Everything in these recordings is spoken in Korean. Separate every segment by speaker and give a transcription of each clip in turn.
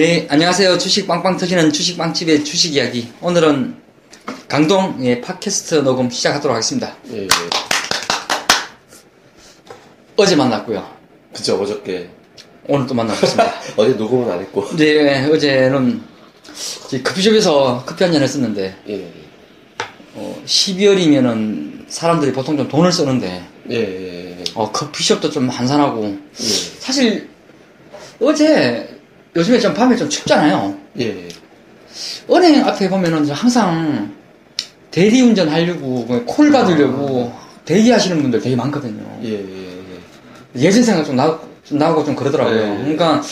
Speaker 1: 네, 안녕하세요. 주식 빵빵 터지는 주식 빵집의 주식 이야기. 오늘은 강동의 팟캐스트 녹음 시작하도록 하겠습니다.
Speaker 2: 예, 예.
Speaker 1: 어제 만났고요.
Speaker 2: 그쵸, 어저께.
Speaker 1: 오늘 또 만나겠습니다.
Speaker 2: 어제 녹음은 안 했고.
Speaker 1: 네, 어제는 커피숍에서 커피 한잔 했었는데,
Speaker 2: 예, 예.
Speaker 1: 어, 12월이면은 사람들이 보통 좀 돈을 쓰는데,
Speaker 2: 예, 예, 예.
Speaker 1: 어, 커피숍도 좀 한산하고,
Speaker 2: 예,
Speaker 1: 사실 어제 요즘에 좀 밤에 좀 춥잖아요.
Speaker 2: 예, 예.
Speaker 1: 은행 앞에 보면은 항상 대리운전 하려고 뭐콜 받으려고 대기하시는 분들 되게 많거든요.
Speaker 2: 예, 예, 예.
Speaker 1: 예 전 생각 좀, 나, 좀 나오고 좀 그러더라고요.
Speaker 2: 네.
Speaker 1: 그러니까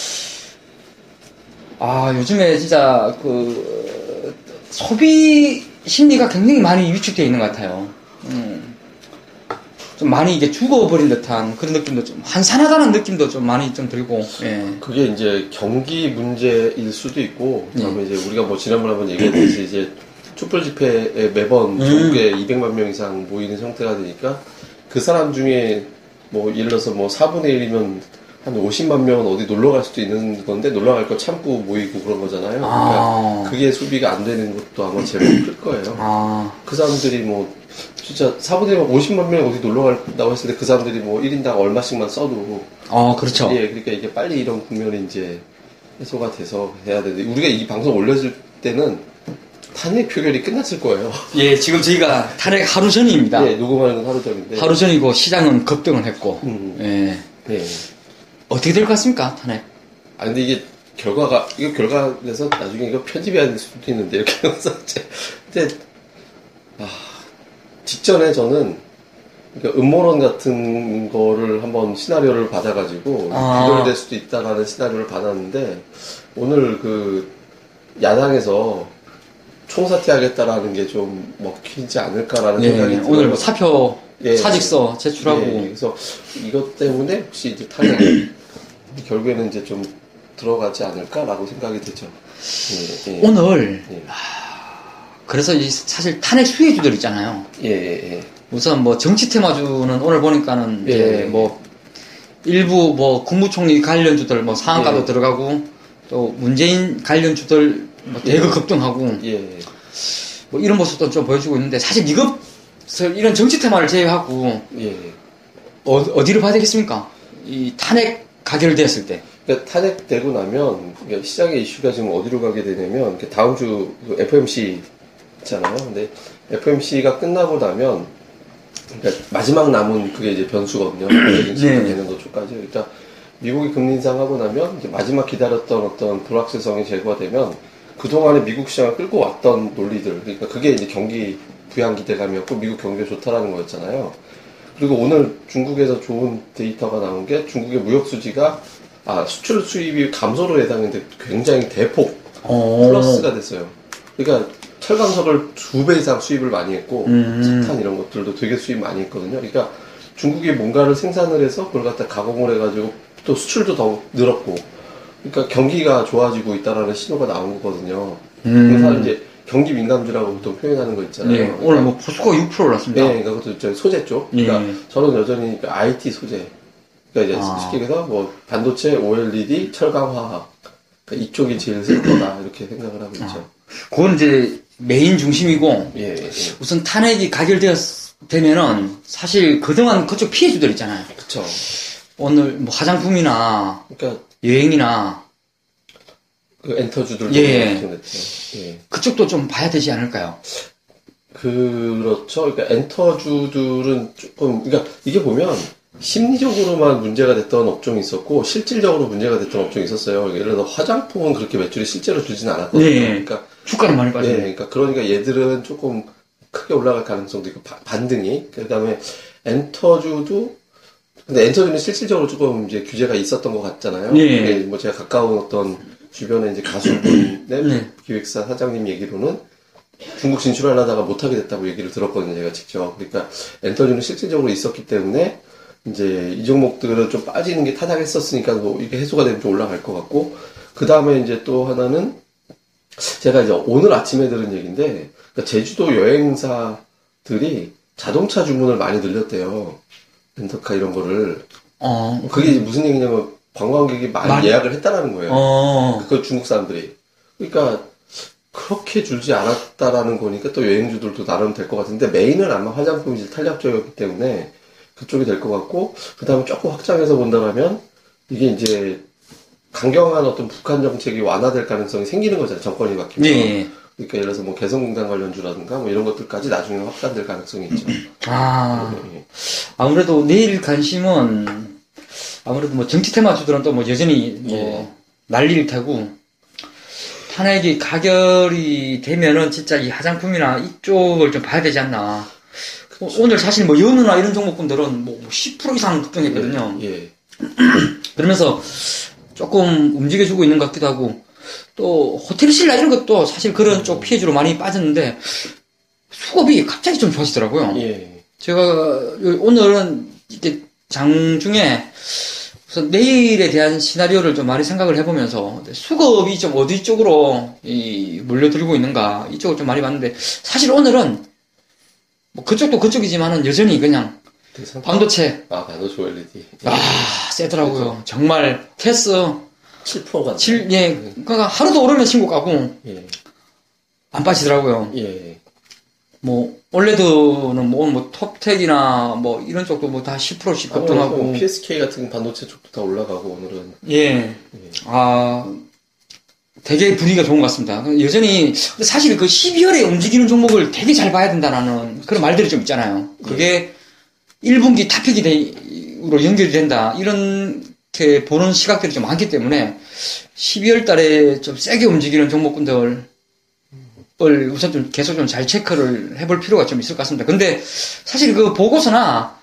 Speaker 1: 아 요즘에 진짜 그 소비 심리가 굉장히 많이 위축되어 있는 것 같아요. 음. 좀 많이 이게 죽어버린 듯한 그런 느낌도 좀 한산하다는 느낌도 좀 많이 좀 들고 예.
Speaker 2: 그게 이제 경기 문제일 수도 있고,
Speaker 1: 예.
Speaker 2: 그다음에 이제 우리가 뭐 지난번에 한번 얘기했듯이 이제 촛불 집회에 매번
Speaker 1: 음.
Speaker 2: 전국에 200만 명 이상 모이는 형태가 되니까 그 사람 중에 뭐 예를 들어서 뭐 4분의 1이면 한 50만 명은 어디 놀러 갈 수도 있는 건데 놀러 갈 거 참고 모이고 그런 거잖아요.
Speaker 1: 아.
Speaker 2: 그러니까 그게 소비가 안 되는 것도 아마 제일 클 거예요.
Speaker 1: 아
Speaker 2: 그 사람들이 뭐 진짜 4분의 1면 50만 명이 어디 놀러 간다고 했을 때 그 사람들이 뭐 1인당 얼마씩만 써도
Speaker 1: 어, 그렇죠.
Speaker 2: 예 그러니까 이게 빨리 이런 국면이 이제 해소가 돼서 해야 되는데 우리가 이 방송 올려줄 때는 탄핵 표결이 끝났을 거예요.
Speaker 1: 예, 지금 저희가 탄핵 하루 전입니다.
Speaker 2: 예 녹음하는 건 하루 전인데
Speaker 1: 하루 전이고 시장은 급등을 했고
Speaker 2: 음.
Speaker 1: 예.
Speaker 2: 예.
Speaker 1: 어떻게 될 것 같습니까 탄핵?
Speaker 2: 아 근데 이게 결과가 이거 결과에서 나중에 이거 편집해야 될 수도 있는데 이렇게 해서 이제 근데 아 직전에 저는 그러니까 음모론 같은 거를 한번 시나리오를 받아가지고
Speaker 1: 아.
Speaker 2: 비결될 수도 있다라는 시나리오를 받았는데 오늘 그 야당에서 총사퇴하겠다라는 게 좀 먹히지 않을까라는
Speaker 1: 예,
Speaker 2: 생각이 들어요.
Speaker 1: 오늘 뭐 사표
Speaker 2: 예.
Speaker 1: 사직서 제출하고
Speaker 2: 예, 그래서 이것 때문에 혹시 이제 탄핵 결국에는 이제 좀 들어가지 않을까라고 생각이 되죠. 예, 예.
Speaker 1: 오늘
Speaker 2: 예.
Speaker 1: 그래서 이 사실 탄핵 수혜주들 있잖아요.
Speaker 2: 예, 예, 예.
Speaker 1: 우선 뭐 정치 테마주는 오늘 보니까는 이제
Speaker 2: 예.
Speaker 1: 뭐 일부 뭐 국무총리 관련주들 뭐 상한가도
Speaker 2: 예.
Speaker 1: 들어가고 또 문재인 관련주들 뭐 대거 급등하고
Speaker 2: 예,
Speaker 1: 뭐 이런 모습도 좀 보여주고 있는데 사실 이것을 이런 정치 테마를 제외하고
Speaker 2: 예.
Speaker 1: 어, 어디를 봐야 되겠습니까? 이 탄핵 가결되었을 때.
Speaker 2: 그러니까 탄핵되고 나면 그러니까 시장의 이슈가 지금 어디로 가게 되냐면 다음 주그 FMC 있잖아요. 근데 FMC가 끝나고 나면 그러니까 마지막 남은 그게 이제 변수거든요.
Speaker 1: 네.
Speaker 2: 되는 도초까지. 그러니까 미국이 금리 인상하고 나면 마지막 기다렸던 어떤 불확실성이 제거가 되면 그동안에 미국 시장을 끌고 왔던 논리들. 그러니까 그게 이제 경기 부양 기대감이었고 미국 경기가 좋다라는 거였잖아요. 그리고 오늘 중국에서 좋은 데이터가 나온 게 중국의 무역 수지가 아 수출 수입이 감소로 예상했는데 굉장히 대폭 플러스가 됐어요. 그러니까 철강석을 두 배 이상 수입을 많이 했고
Speaker 1: 음.
Speaker 2: 석탄 이런 것들도 되게 수입 많이 했거든요. 그러니까 중국이 뭔가를 생산을 해서 그걸 갖다 가공을 해가지고 또 수출도 더 늘었고 그러니까 경기가 좋아지고 있다라는 신호가 나온 거거든요.
Speaker 1: 음.
Speaker 2: 그래서 이제 경기 민감주라고 보통 표현하는 거 있잖아요.
Speaker 1: 예, 오늘 뭐 포스코 6% 올랐습니다.
Speaker 2: 네, 그러니까 그것도 저 소재 쪽. 그러니까
Speaker 1: 예.
Speaker 2: 저는 여전히 그 IT 소재. 그러니까 이제
Speaker 1: 아.
Speaker 2: 쉽게 얘기해서 뭐 반도체, OLED, 철강화학 그러니까 이쪽이 제일 셀 거다 이렇게 생각을 하고 있죠.
Speaker 1: 그건 이제 메인 중심이고
Speaker 2: 예, 예,
Speaker 1: 우선 탄핵이 가결되면은 사실 그동안 그쪽 피해주들 있잖아요.
Speaker 2: 그렇죠.
Speaker 1: 오늘 뭐 화장품이나
Speaker 2: 그러니까
Speaker 1: 여행이나
Speaker 2: 그 엔터 주들도
Speaker 1: 예.
Speaker 2: 그렇게 됐죠. 예.
Speaker 1: 그쪽도 좀 봐야 되지 않을까요?
Speaker 2: 그렇죠. 그러니까 엔터주들은 조금 그러니까 이게 보면 심리적으로만 문제가 됐던 업종이 있었고 실질적으로 문제가 됐던 업종이 있었어요. 예를 들어 화장품은 그렇게 매출이 실제로 줄지는 않았거든요.
Speaker 1: 예.
Speaker 2: 그러니까
Speaker 1: 주가는 많이
Speaker 2: 네,
Speaker 1: 빠지네.
Speaker 2: 그러니까 그러니까 얘들은 조금 크게 올라갈 가능성도 있고 바- 반등이 그다음에 엔터주도 근데 엔터주는 실질적으로 조금 이제 규제가 있었던 것 같잖아요.
Speaker 1: 예.
Speaker 2: 근데 뭐 제가 가까운 어떤 주변에 이제 가수분의
Speaker 1: 네.
Speaker 2: 기획사 사장님 얘기로는 중국 진출하려다가 못하게 됐다고 얘기를 들었거든요, 제가 직접. 그러니까 엔터주는 실질적으로 있었기 때문에 이제 이 종목들은 좀 빠지는 게 타당했었으니까 뭐 이게 해소가 되면 좀 올라갈 것 같고 그 다음에 이제 또 하나는 제가 이제 오늘 아침에 들은 얘기인데 그러니까 제주도 여행사들이 자동차 주문을 많이 늘렸대요. 렌터카 이런 거를.
Speaker 1: 어,
Speaker 2: 그게 무슨 얘기냐면 관광객이 많이
Speaker 1: 많이-
Speaker 2: 예약을 했다라는 거예요.
Speaker 1: 어.
Speaker 2: 그 중국 사람들이. 그러니까 그렇게 줄지 않았다라는 거니까 또 여행주들도 나름 될 것 같은데 메인은 아마 화장품이 탄력 쪽이기 때문에 그쪽이 될 것 같고 그 다음에 조금 확장해서 본다면 이게 이제 강경한 어떤 북한 정책이 완화될 가능성이 생기는 거잖아요. 정권이 바뀌면.
Speaker 1: 예.
Speaker 2: 그러니까 예를 들어서 뭐 개성공단 관련주라든가 뭐 이런 것들까지 나중에 확산될 가능성이 있죠.
Speaker 1: 아.
Speaker 2: 예, 예.
Speaker 1: 아무래도 내일 관심은 아무래도 뭐 정치 테마 주들은 또 뭐 여전히 뭐
Speaker 2: 예.
Speaker 1: 난리일 테고 탄핵이 가결이 되면은 진짜 이 화장품이나 이쪽을 좀 봐야 되지 않나. 어, 오늘 사실 뭐 연우나 이런 종목군들은 뭐 10% 이상 급등했거든요.
Speaker 2: 예.
Speaker 1: 그러면서 조금 움직여주고 있는 것 같기도 하고 또 호텔 신라 이런 것도 사실 그런 쪽 피해주로 많이 빠졌는데 수급이 갑자기 좀 좋아지더라고요.
Speaker 2: 예.
Speaker 1: 제가 요- 오늘은 이게 장 중에 우선 내일에 대한 시나리오를 좀 많이 생각을 해보면서 수급이 좀 어디 쪽으로 이 몰려들고 있는가 이쪽을 좀 많이 봤는데 사실 오늘은 뭐 그쪽도 그쪽이지만은 여전히 그냥
Speaker 2: 대상.
Speaker 1: 반도체
Speaker 2: 아, 반도체 OLED.
Speaker 1: 아 세더라고요 정말 테스
Speaker 2: 7%가.
Speaker 1: 7, 예, 그러니까 하루도 오르면 신고 가고
Speaker 2: 예.
Speaker 1: 안 빠지더라고요.
Speaker 2: 예.
Speaker 1: 뭐 올레드는 뭐, 뭐 톱텍이나 뭐 이런 쪽도 뭐 다 10%씩 급등하고
Speaker 2: 뭐 PSK 같은 반도체 쪽도 다 올라가고 오늘은.
Speaker 1: 예. 아, 되게 분위기가 좋은 것 같습니다. 여전히, 사실 그 12월에 움직이는 종목을 되게 잘 봐야 된다라는 그런 말들이 좀 있잖아요. 그게 1분기 탑픽으로 연결이 된다. 이렇게 보는 시각들이 좀 많기 때문에 12월 달에 좀 세게 움직이는 종목군들 을 우선 좀 계속 좀 잘 체크를 해볼 필요가 좀 있을 것 같습니다. 근데 사실 그 보고서나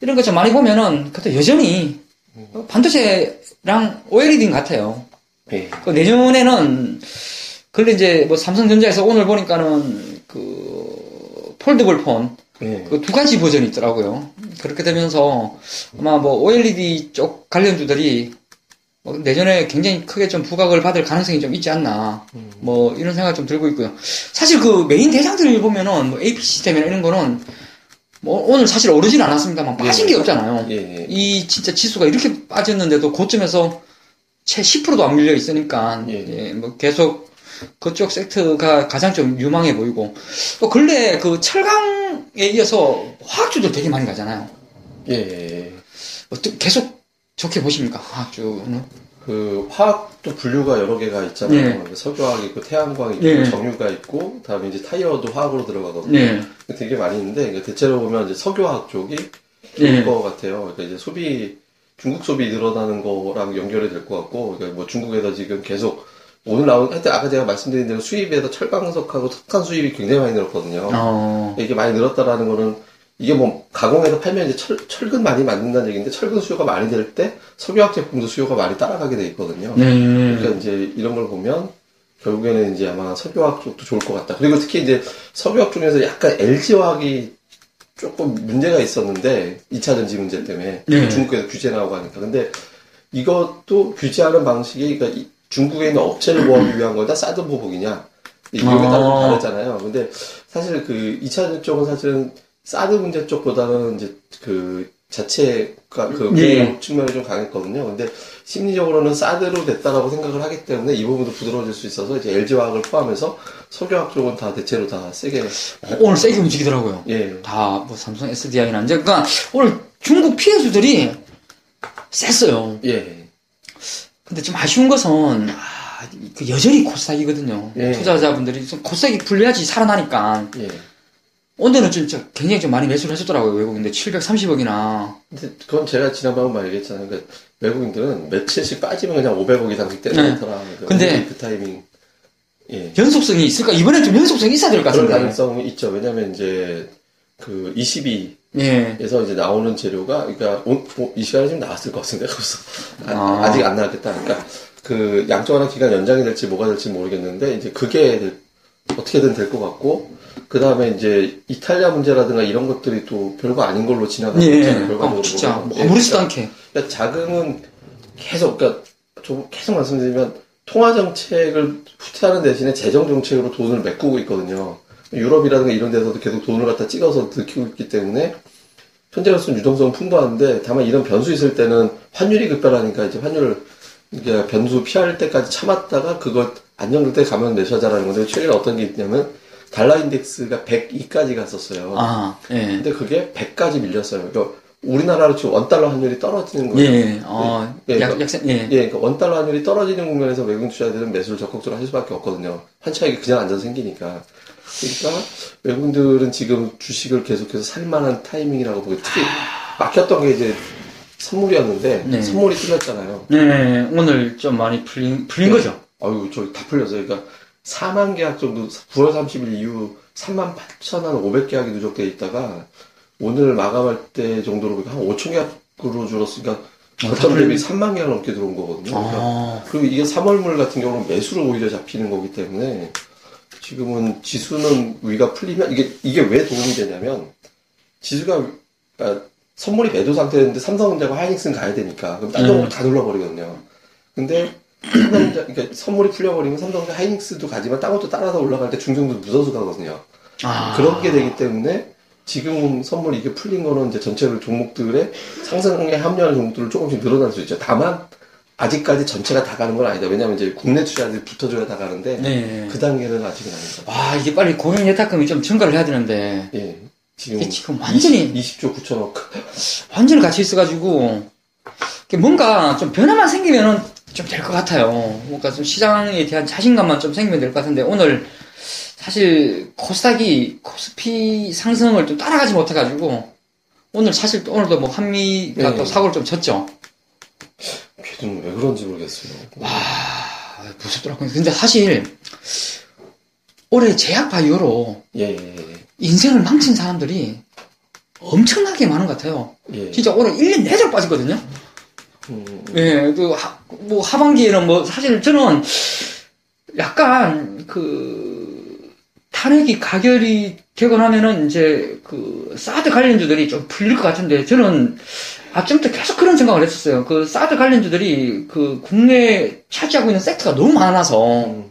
Speaker 1: 이런 거좀 많이 보면은 그것도 여전히 반도체랑 OLED인 같아요.
Speaker 2: 예.
Speaker 1: 그 내년에는 근데 이제 뭐 삼성전자에서 오늘 보니까는 그 폴더블 폰
Speaker 2: 예.
Speaker 1: 그두 가지 버전이 있더라고요. 그렇게 되면서 아마 뭐 OLED 쪽 관련주들이 뭐 내년에 굉장히 크게 좀 부각을 받을 가능성이 좀 있지 않나. 뭐 이런 생각 좀 들고 있고요. 사실 그 메인 대상들 보면은 뭐 AP 시스템이나 이런 거는 뭐 오늘 사실 오르진 않았습니다만 빠진 게 없잖아요.
Speaker 2: 예. 예.
Speaker 1: 이 진짜 지수가 이렇게 빠졌는데도 고점에서 채 10%도 안 밀려 있으니까
Speaker 2: 예.
Speaker 1: 예, 뭐 계속 그쪽 섹터가 가장 좀 유망해 보이고 또 근래 그 철강에 이어서 화학주들 되게 많이 가잖아요.
Speaker 2: 예. 예.
Speaker 1: 어떻게 계속 좋게 보십니까 화학주는?
Speaker 2: 그 화학도 분류가 여러 개가 있잖아요. 석유화학 있고 태양광 있고
Speaker 1: 예.
Speaker 2: 정유가 있고 그다음에 이제 타이어도 화학으로 들어가거든요.
Speaker 1: 네,
Speaker 2: 되게 많이 있는데 대체로 보면 이제 석유화학 쪽이
Speaker 1: 예.
Speaker 2: 좋을 것 같아요. 그러니까 이제 소비 중국 소비 늘어나는 거랑 연결이 될 것 같고 그러니까 뭐 중국에서 지금 계속 오늘 나온 하여튼 아까 제가 말씀드린 대로 수입에서 철광석하고 석탄 수입이 굉장히 많이 늘었거든요.
Speaker 1: 어,
Speaker 2: 이게 많이 늘었다라는 거는 이게 뭐 가공해서 팔면 이제 철, 철근 많이 만든다는 얘기인데 철근 수요가 많이 될 때 석유화학 제품도 수요가 많이 따라가게 돼 있거든요.
Speaker 1: 네,
Speaker 2: 그러니까 이제 이런 걸 보면 결국에는 이제 아마 석유화학 쪽도 좋을 것 같다. 그리고 특히 이제 석유화학 중에서 약간 LG화학이 조금 문제가 있었는데 2차 전지 문제 때문에
Speaker 1: 네.
Speaker 2: 중국에서 규제 나오고 하니까 근데 이것도 규제하는 방식이 그러니까 이- 중국에 있는 업체를 보호하기 위한 거다 사드 보복이냐 이 기업에 따라 좀
Speaker 1: 아.
Speaker 2: 다르잖아요. 근데 사실 그 2차 전지 쪽은 사실은 사드 문제 쪽보다는 이제 그 자체가 그
Speaker 1: 예.
Speaker 2: 보호 측면이 좀 강했거든요. 근데 심리적으로는 사드로 됐다라고 생각을 하기 때문에 이 부분도 부드러워질 수 있어서 이제 LG화학을 포함해서 석유화학 쪽은 다 대체로 다 세게
Speaker 1: 오늘 세게 움직이더라고요.
Speaker 2: 예
Speaker 1: 다 뭐 삼성 SDI나 이제 그러니까 오늘 중국 피해수들이 셌어요.
Speaker 2: 예.
Speaker 1: 근데 좀 아쉬운 것은 아, 그 여전히 코스닥이거든요.
Speaker 2: 예.
Speaker 1: 투자자분들이 좀 코스닥이 불려야지 살아나니까
Speaker 2: 예.
Speaker 1: 오늘은 진짜 굉장히 좀 많이 매수를 해줬더라고요 외국인들 730억이나
Speaker 2: 근데 그건 제가 지난번에 말 얘기했잖아요. 그러니까 외국인들은 며칠씩 빠지면 그냥 500억 이상씩 때려놓더라.
Speaker 1: 네. 근데
Speaker 2: 그 타이밍 예.
Speaker 1: 연속성이 있을까 이번엔 좀 연속성이 있어야 될 것 같은데.
Speaker 2: 가능성이 있죠. 왜냐면 이제 그 22에서
Speaker 1: 예.
Speaker 2: 이제 나오는 재료가 그러니까 오- 오- 이 시간에 지금 나왔을 것 같은데 벌써
Speaker 1: 아.
Speaker 2: 아, 직안 나왔겠다. 그러니까 그 양쪽하나 기간 연장이 될지 뭐가 될지 모르겠는데 이제 그게 될- 어떻게든 될 것 같고 그 다음에 이제 이탈리아 문제라든가 이런 것들이 또 별거 아닌 걸로 지나가고
Speaker 1: 예.
Speaker 2: 있잖아요.
Speaker 1: 아,
Speaker 2: 결과적으로
Speaker 1: 진짜. 뭐 아무렇지도 않게.
Speaker 2: 그러니까 자금은 계속, 그러니까 좀 계속 말씀드리면 통화 정책을 후퇴하는 대신에 재정 정책으로 돈을 메꾸고 있거든요. 유럽이라든가 이런 데서도 계속 돈을 갖다 찍어서 들키고 있기 때문에 현재로서는 유동성은 풍부한데 다만 이런 변수 있을 때는 환율이 급변하니까 이제 환율 이게 변수 피할 때까지 참았다가 그걸 안정될 때 가면 매수하자라는 건데 최근에 어떤 게 있냐면 달러 인덱스가 102까지 갔었어요.
Speaker 1: 아, 예.
Speaker 2: 근데 그게 100까지 밀렸어요. 그러니까 우리나라로 치고 원달러 환율이 떨어지는
Speaker 1: 예,
Speaker 2: 거예요.
Speaker 1: 예. 어,
Speaker 2: 예,
Speaker 1: 약,
Speaker 2: 그러니까-
Speaker 1: 약세, 예.
Speaker 2: 예, 그러니까 원달러 환율이 떨어지는 국면에서 외국 투자자들은 매수를 적극적으로 할 수밖에 없거든요. 한 차익이 그냥 앉아서 생기니까. 그러니까 외국인들은 지금 주식을 계속해서 살만한 타이밍이라고 보고 특히 막혔던 게 이제 선물이었는데
Speaker 1: 네.
Speaker 2: 선물이 풀렸잖아요.
Speaker 1: 네, 오늘 좀 많이 풀린, 풀린 거죠.
Speaker 2: 아유, 저기 다 풀렸어요. 그러니까 4만 계약 정도 9월 30일 이후 3만 8천 한 500 계약이 누적돼 있다가 오늘 마감할 때 정도로 한 5천 계약으로 줄었으니까
Speaker 1: 어,
Speaker 2: 거점
Speaker 1: 다
Speaker 2: 대비 3만 계약 넘게 들어온 거거든요. 그러니까
Speaker 1: 아,
Speaker 2: 그리고 이게 3월물 같은 경우는 매수로 오히려 잡히는 거기 때문에 지금은 지수는 위가 풀리면 이게 이게 왜 도움이 되냐면 지수가 아, 선물이 매도 상태였는데 삼성전자가 하이닉스는 가야 되니까 그럼 딴 종목
Speaker 1: 음.
Speaker 2: 다 눌러버리거든요. 근데 그러니까 선물이 풀려버리면 삼성전자 하이닉스도 가지만 딴 것도 따라서 올라갈 때 중성도 묻어서 가거든요.
Speaker 1: 아.
Speaker 2: 그렇게 되기 때문에 지금 선물이 이게 풀린 거는 이제 전체를 종목들의 상승에 합류하는 종목들을 조금씩 늘어날 수 있죠. 다만 아직까지 전체가 다 가는 건 아니다. 왜냐하면 이제 국내 투자들이 붙어줘야 다 가는데
Speaker 1: 네.
Speaker 2: 그 단계는 아직은 아니다.
Speaker 1: 와, 이게 빨리 고용 예탁금이 좀 증가를 해야 되는데,
Speaker 2: 예. 지금
Speaker 1: 지금 완전히,
Speaker 2: 20, 조 9천억.
Speaker 1: 완전히 갇혀 있어가지고, 뭔가 좀 변화만 생기면은 좀 될 것 같아요. 뭔가 좀 시장에 대한 자신감만 좀 생기면 될 것 같은데, 오늘 사실 코스닥이 코스피 상승을 좀 따라가지 못해가지고, 오늘 사실 또 오늘도 뭐 한미가
Speaker 2: 네.
Speaker 1: 또 사고를 좀 쳤죠.
Speaker 2: 걔는 왜 그런지 모르겠어요.
Speaker 1: 아, 무섭더라고요. 근데 사실, 올해 제약 바이오로
Speaker 2: 예, 예,
Speaker 1: 인생을 망친 사람들이 엄청나게 많은 것 같아요.
Speaker 2: 예. 예.
Speaker 1: 진짜 올해 1년 내내 빠졌거든요.
Speaker 2: 음,
Speaker 1: 예, 그, 하, 뭐, 하반기에는 뭐, 사실 저는 약간, 그, 탄핵이 가결이 나면은 이제 그, 사드 관련주들이 좀 풀릴 것 같은데, 저는 아침부터 계속 그런 생각을 했었어요. 그, 사드 관련주들이 그, 국내에 차지하고 있는 섹터가 너무 많아서,
Speaker 2: 음,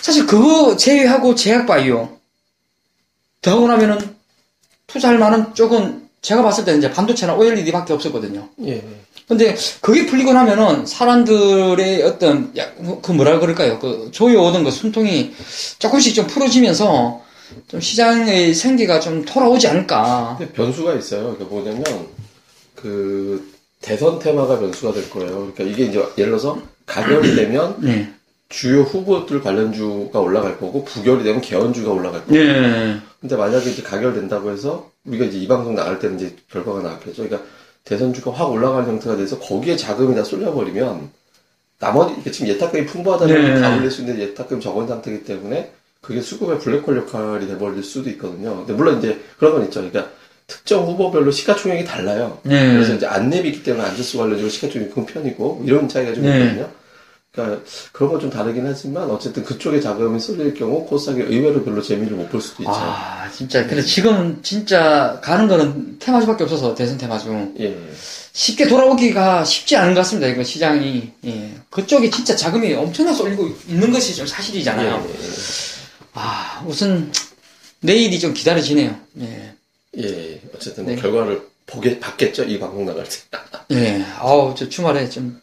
Speaker 1: 사실 그거 제외하고 제약바이오 더하고 나면은 투자할 만한 쪽은 제가 봤을 때는 이제 반도체나 OLED밖에 없었거든요.
Speaker 2: 예.
Speaker 1: 근데 그게 풀리고 나면은 사람들의 어떤 야, 그 뭐라 그럴까요? 그 조여오던 그 숨통이 조금씩 좀 풀어지면서 좀 시장의 생기가 좀 돌아오지 않을까.
Speaker 2: 근데 변수가 있어요. 그러니까 뭐냐면 그 대선 테마가 변수가 될 거예요. 그러니까 이게 이제 예를 들어서 가결이 되면
Speaker 1: 네.
Speaker 2: 주요 후보들 관련주가 올라갈 거고 부결이 되면 개헌주가 올라갈 거고.
Speaker 1: 네.
Speaker 2: 근데 만약에 이제 가결된다고 해서 우리가 이제 이 방송 나갈 때는 이제 결과가 나왔겠죠. 그러니까 대선주가 확 올라가는 형태가 돼서 거기에 자금이 다 쏠려버리면 나머지 이게 지금 예탁금이 풍부하다면
Speaker 1: 네.
Speaker 2: 다 올릴 수 있는데 예탁금이 적은 상태이기 때문에 그게 수급의 블랙홀 역할이 돼버릴 수도 있거든요. 근데 물론 이제 그런 건 있죠. 그러니까 특정 후보별로 시가총액이 달라요.
Speaker 1: 네.
Speaker 2: 그래서 이제 안내비기 때문에 안저스 관련주로 시가총액이 큰 편이고 이런 차이가 좀
Speaker 1: 네.
Speaker 2: 있거든요. 그러니까 그런 건 좀 다르긴 하지만 어쨌든 그쪽에 자금이 쏠릴 경우 코스닥이 의외로 별로 재미를 못 볼 수도 있죠.
Speaker 1: 아, 진짜. 근데 지금 진짜 가는 거는 테마주밖에 없어서 대선 테마주.
Speaker 2: 예.
Speaker 1: 쉽게 돌아오기가 쉽지 않은 것 같습니다. 이거 시장이. 예. 그쪽에 진짜 자금이 엄청나게 쏠리고 있는 것이 좀 사실이잖아요.
Speaker 2: 예.
Speaker 1: 아, 우선 내일이 좀 기다려지네요. 예.
Speaker 2: 예, 어쨌든
Speaker 1: 네.
Speaker 2: 결과를 보게 받겠죠 이 방송 나갈 때.
Speaker 1: 예. 아우, 저 주말에 좀,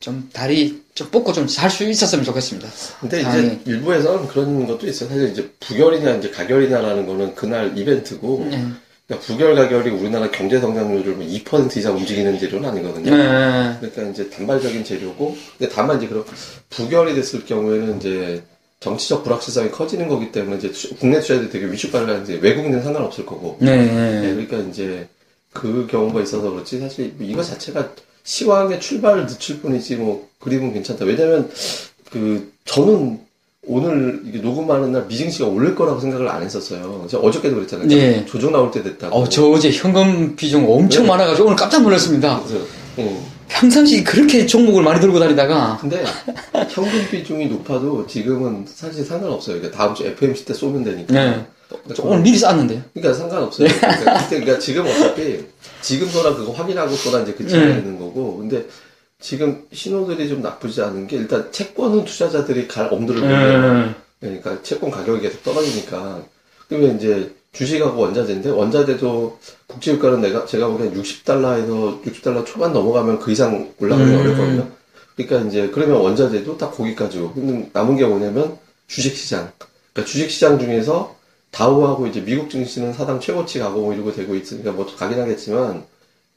Speaker 1: 좀 다리 좀 뻗고 좀잘수 있었으면 좋겠습니다.
Speaker 2: 근데 이제
Speaker 1: 다행히.
Speaker 2: 일부에서는 그런 것도 있어요. 사실 이제 부결이냐 이제 가결이냐라는 거는 그날 이벤트고,
Speaker 1: 예.
Speaker 2: 그러니까 부결 가결이 우리나라 경제 성장률을 뭐2% 이상 움직이는 재료는 아니거든요.
Speaker 1: 예.
Speaker 2: 그러니까 이제 단발적인 재료고, 근데 다만 이제 그런 부결이 됐을 경우에는 이제 정치적 불확실성이 커지는 거기 때문에 이제 투- 국내 투자들이 되게 위축감을 가는데 외국인은 상관없을 거고.
Speaker 1: 네.
Speaker 2: 네,
Speaker 1: 네.
Speaker 2: 그러니까 이제 그 경우가 있어서 그렇지 사실 이거 자체가 시황의 출발을 늦출 뿐이지 뭐 그림은 괜찮다. 왜냐면 그 저는 오늘 녹음하는 날 미증시가 올릴 거라고 생각을 안 했었어요. 제가 어저께도 그랬잖아요.
Speaker 1: 네.
Speaker 2: 조정 나올 때 됐다고.
Speaker 1: 어, 저 어제 현금 비중 엄청
Speaker 2: 네.
Speaker 1: 많아가지고 오늘 깜짝 놀랐습니다.
Speaker 2: 그래서 예.
Speaker 1: 평상시 그렇게 종목을 많이 들고 다니다가
Speaker 2: 근데 현금 비중이 높아도 지금은 사실 상관없어요. 그러니까 다음 주 FMC 때 쏘면 되니까.
Speaker 1: 네.
Speaker 2: 그러니까
Speaker 1: 저 오늘 미리 쌌는데요.
Speaker 2: 그러니까 상관없어요. 그러니까, 그때 그러니까 지금 어차피 지금 소라 그거 확인하고 소라 이제 그 차이가
Speaker 1: 네.
Speaker 2: 있는 거고. 근데 지금 신호들이 좀 나쁘지 않은 게 일단 채권은 투자자들이 갈 엄두를 보면
Speaker 1: 예.
Speaker 2: 그러니까 채권 가격이 계속 떨어지니까 그러면 이제 주식하고 원자재인데 원자재도 국제유가는 내가 제가 보기엔 60달러에서 60달러 초반 넘어가면 그 이상 올라가기
Speaker 1: 음.
Speaker 2: 어렵거든요. 그러니까 이제 그러면 원자재도 딱 거기까지고 근데 남은 게 뭐냐면 주식시장. 그러니까 주식시장 중에서 다우하고 이제 미국 증시는 사상 최고치 가고 뭐 이러고 되고 있으니까 뭐 가긴 하겠지만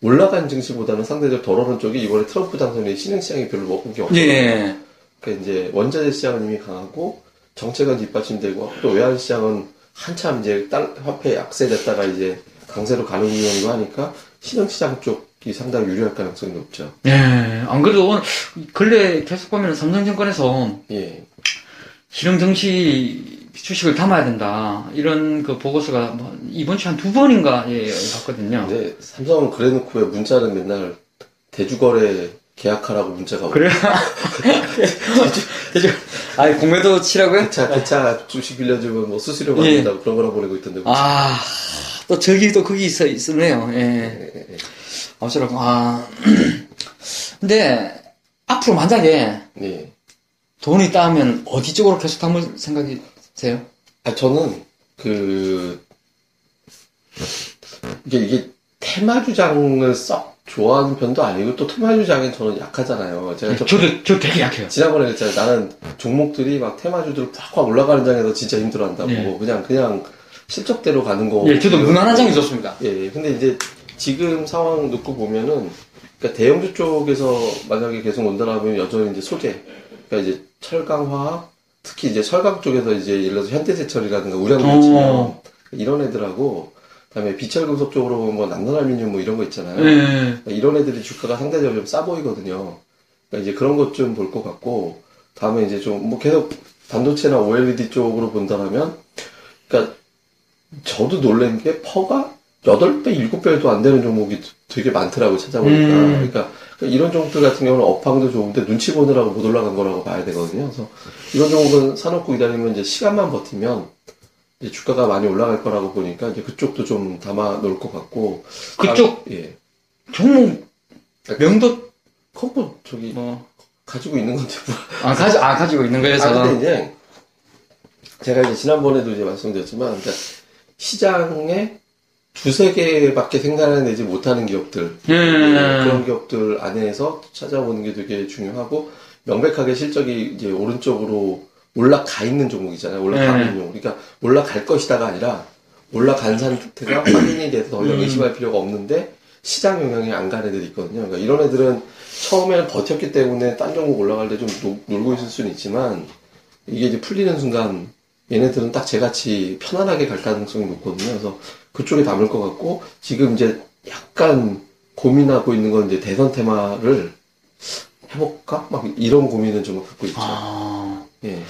Speaker 2: 올라간 증시보다는 상대적으로 덜 오른 쪽이 이번에 트럼프 당선이 신흥시장이 별로 먹은 게 없어요.
Speaker 1: 예.
Speaker 2: 그러니까 이제 원자재 시장은 이미 강하고 정책은 뒷받침되고 또 외환 시장은 한참 이제 땅 화폐 약세됐다가 이제 강세로 가는 구형이고 하니까 신흥 시장 쪽이 상당히 유리할 가능성이 높죠.
Speaker 1: 예. 안 그래도 오늘 근래 계속 보면 삼성증권에서
Speaker 2: 예.
Speaker 1: 실용정시 주식을 담아야 된다. 이런 그 보고서가 뭐 이번 주 한 두 번인가 예, 봤거든요.
Speaker 2: 근데 삼성은 그래놓고 왜 문자는 맨날 대주거래 계약하라고 문자가 오고
Speaker 1: 그래요? 대주, 아니, 공매도 치라고요?
Speaker 2: 차, 기차 주식 빌려주면 뭐 수수료
Speaker 1: 예.
Speaker 2: 받는다고 그런 거라 보내고 있던데.
Speaker 1: 아, 또 저기 또 거기 있어, 있으네요. 예.
Speaker 2: 예, 예.
Speaker 1: 어쩌라고, 아. 근데, 앞으로 만약에
Speaker 2: 예.
Speaker 1: 돈이 따면 어디 쪽으로 계속 담을 생각이 세요?
Speaker 2: 아, 저는, 그, 이게, 이게 테마 주장을 썩 좋아하는 편도 아니고 또 테마 주장에 저는 약하잖아요. 제가 저-
Speaker 1: 저도, 저 되게 약해요.
Speaker 2: 지난번에 그랬잖아요. 나는 종목들이 막 테마주들 팍팍 올라가는 장에서 진짜 힘들어한다고.
Speaker 1: 예.
Speaker 2: 그냥, 그냥 실적대로 가는 거.
Speaker 1: 예, 저도 무난한 장이 좋습니다.
Speaker 2: 예, 예. 근데 이제 지금 상황 놓고 보면은, 그러니까 대형주 쪽에서 만약에 계속 온다라면 여전히 이제 소재, 그러니까 이제 철강, 화학, 특히 이제 철강 쪽에서 이제 예를 들어서 현대제철이라든가 우량물질
Speaker 1: 어.
Speaker 2: 이런 애들하고, 그다음에 비철금속 쪽으로 보면 뭐 남산알루미늄 뭐 이런 거 있잖아요.
Speaker 1: 예.
Speaker 2: 그러니까 이런 애들이 주가가 상대적으로 좀 싸 보이거든요. 그러니까 이제 그런 것 좀 볼 것 같고, 다음에 이제 좀 뭐 계속 반도체나 OLED 쪽으로 본다라면, 그러니까 저도 놀란 게 퍼가 8배, 7배도 안 되는 종목이 되게 많더라고 찾아보니까.
Speaker 1: 음.
Speaker 2: 그러니까 이런 종목들 같은 경우는 업황도 좋은데 눈치 보느라고 못 올라간 거라고 봐야 되거든요. 그래서 이런 종목은 사놓고 기다리면 이제 시간만 버티면 이제 주가가 많이 올라갈 거라고 보니까 이제 그쪽도 좀 담아 놓을 것 같고.
Speaker 1: 그쪽
Speaker 2: 아, 예.
Speaker 1: 종목, 명도,
Speaker 2: 컴포 저기
Speaker 1: 뭐,
Speaker 2: 가지고 있는 건데 뭐.
Speaker 1: 아, 가지, 아, 가지고 있는 거에서.
Speaker 2: 아 근데 이제 제가 이제 지난번에도 이제 말씀드렸지만 그러니까 시장에 두세 개밖에 생산해내지 못하는 기업들
Speaker 1: 예.
Speaker 2: 그런 기업들 안에서 찾아보는 게 되게 중요하고 명백하게 실적이 이제 오른쪽으로 올라가 있는 종목이잖아요.
Speaker 1: 네.
Speaker 2: 있는 종목. 그러니까 올라갈 것이다가 아니라 올라간 상태가 확인이 돼서 더 이상
Speaker 1: 음.
Speaker 2: 의심할 필요가 없는데 시장 영향이 안 가는 애들이 있거든요. 그러니까 이런 애들은 처음에는 버텼기 때문에 딴 종목 올라갈 때 좀 놀고 있을 수는 있지만 이게 이제 풀리는 순간 얘네들은 딱 제같이 편안하게 갈 가능성이 높거든요. 그래서 그쪽에 담을 것 같고 지금 이제 약간 고민하고 있는 건 이제 대선 테마를 해볼까? 막 이런 고민은 좀 갖고 있죠.
Speaker 1: 아,
Speaker 2: 예,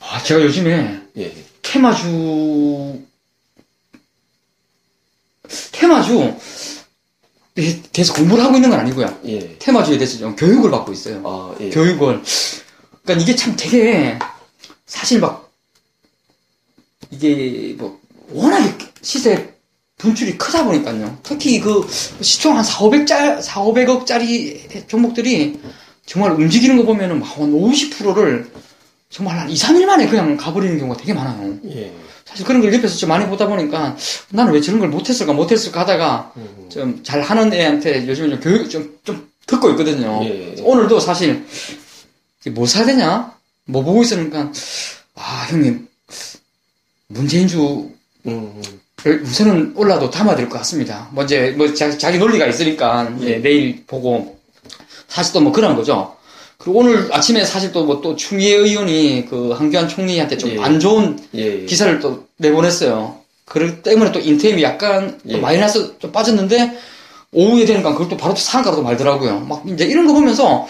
Speaker 1: 아, 제가 요즘에
Speaker 2: 예,
Speaker 1: 테마주 테마주 에 대해서 공부를 하고 있는 건 아니고요.
Speaker 2: 예.
Speaker 1: 테마주에 대해서 좀 교육을 받고 있어요.
Speaker 2: 아, 예.
Speaker 1: 교육을. 그러니까 이게 참 되게 사실 막 이게 뭐 워낙에 시세 분출이 크다 보니까요. 특히 그 시총 한 4, 500짜, 4, 500억짜리 종목들이 정말 움직이는 거 보면은 막한 50%를 정말 한 2, 3일 만에 그냥 가버리는 경우가 되게 많아요.
Speaker 2: 예.
Speaker 1: 사실 그런 걸 옆에서 좀 많이 보다 보니까 나는 왜 저런 걸 못했을까 못했을까 하다가
Speaker 2: 음,
Speaker 1: 좀 잘 하는 애한테 요즘에 좀 교육 좀, 좀 듣고 있거든요.
Speaker 2: 예.
Speaker 1: 오늘도 사실 뭐 사야 되냐? 뭐 보고 있으니까 아 형님 문재인주를
Speaker 2: 음,
Speaker 1: 우선은 올라도 담아야 될것 같습니다. 뭐 이제 뭐 자, 기 논리가 있으니까 예, 내일 보고 사실 또 뭐 그런 거죠. 그리고 오늘 아침에 사실 또 뭐 또 추미애 의원이 그 한교안 총리한테 좀
Speaker 2: 예.
Speaker 1: 안 좋은
Speaker 2: 예.
Speaker 1: 기사를 또 내보냈어요. 그렇기 때문에 또 인템이 약간 또
Speaker 2: 예.
Speaker 1: 마이너스 좀 빠졌는데 오후에 되니까 그걸 또 바로 또 상한가로 말더라고요. 막 이제 이런 거 보면서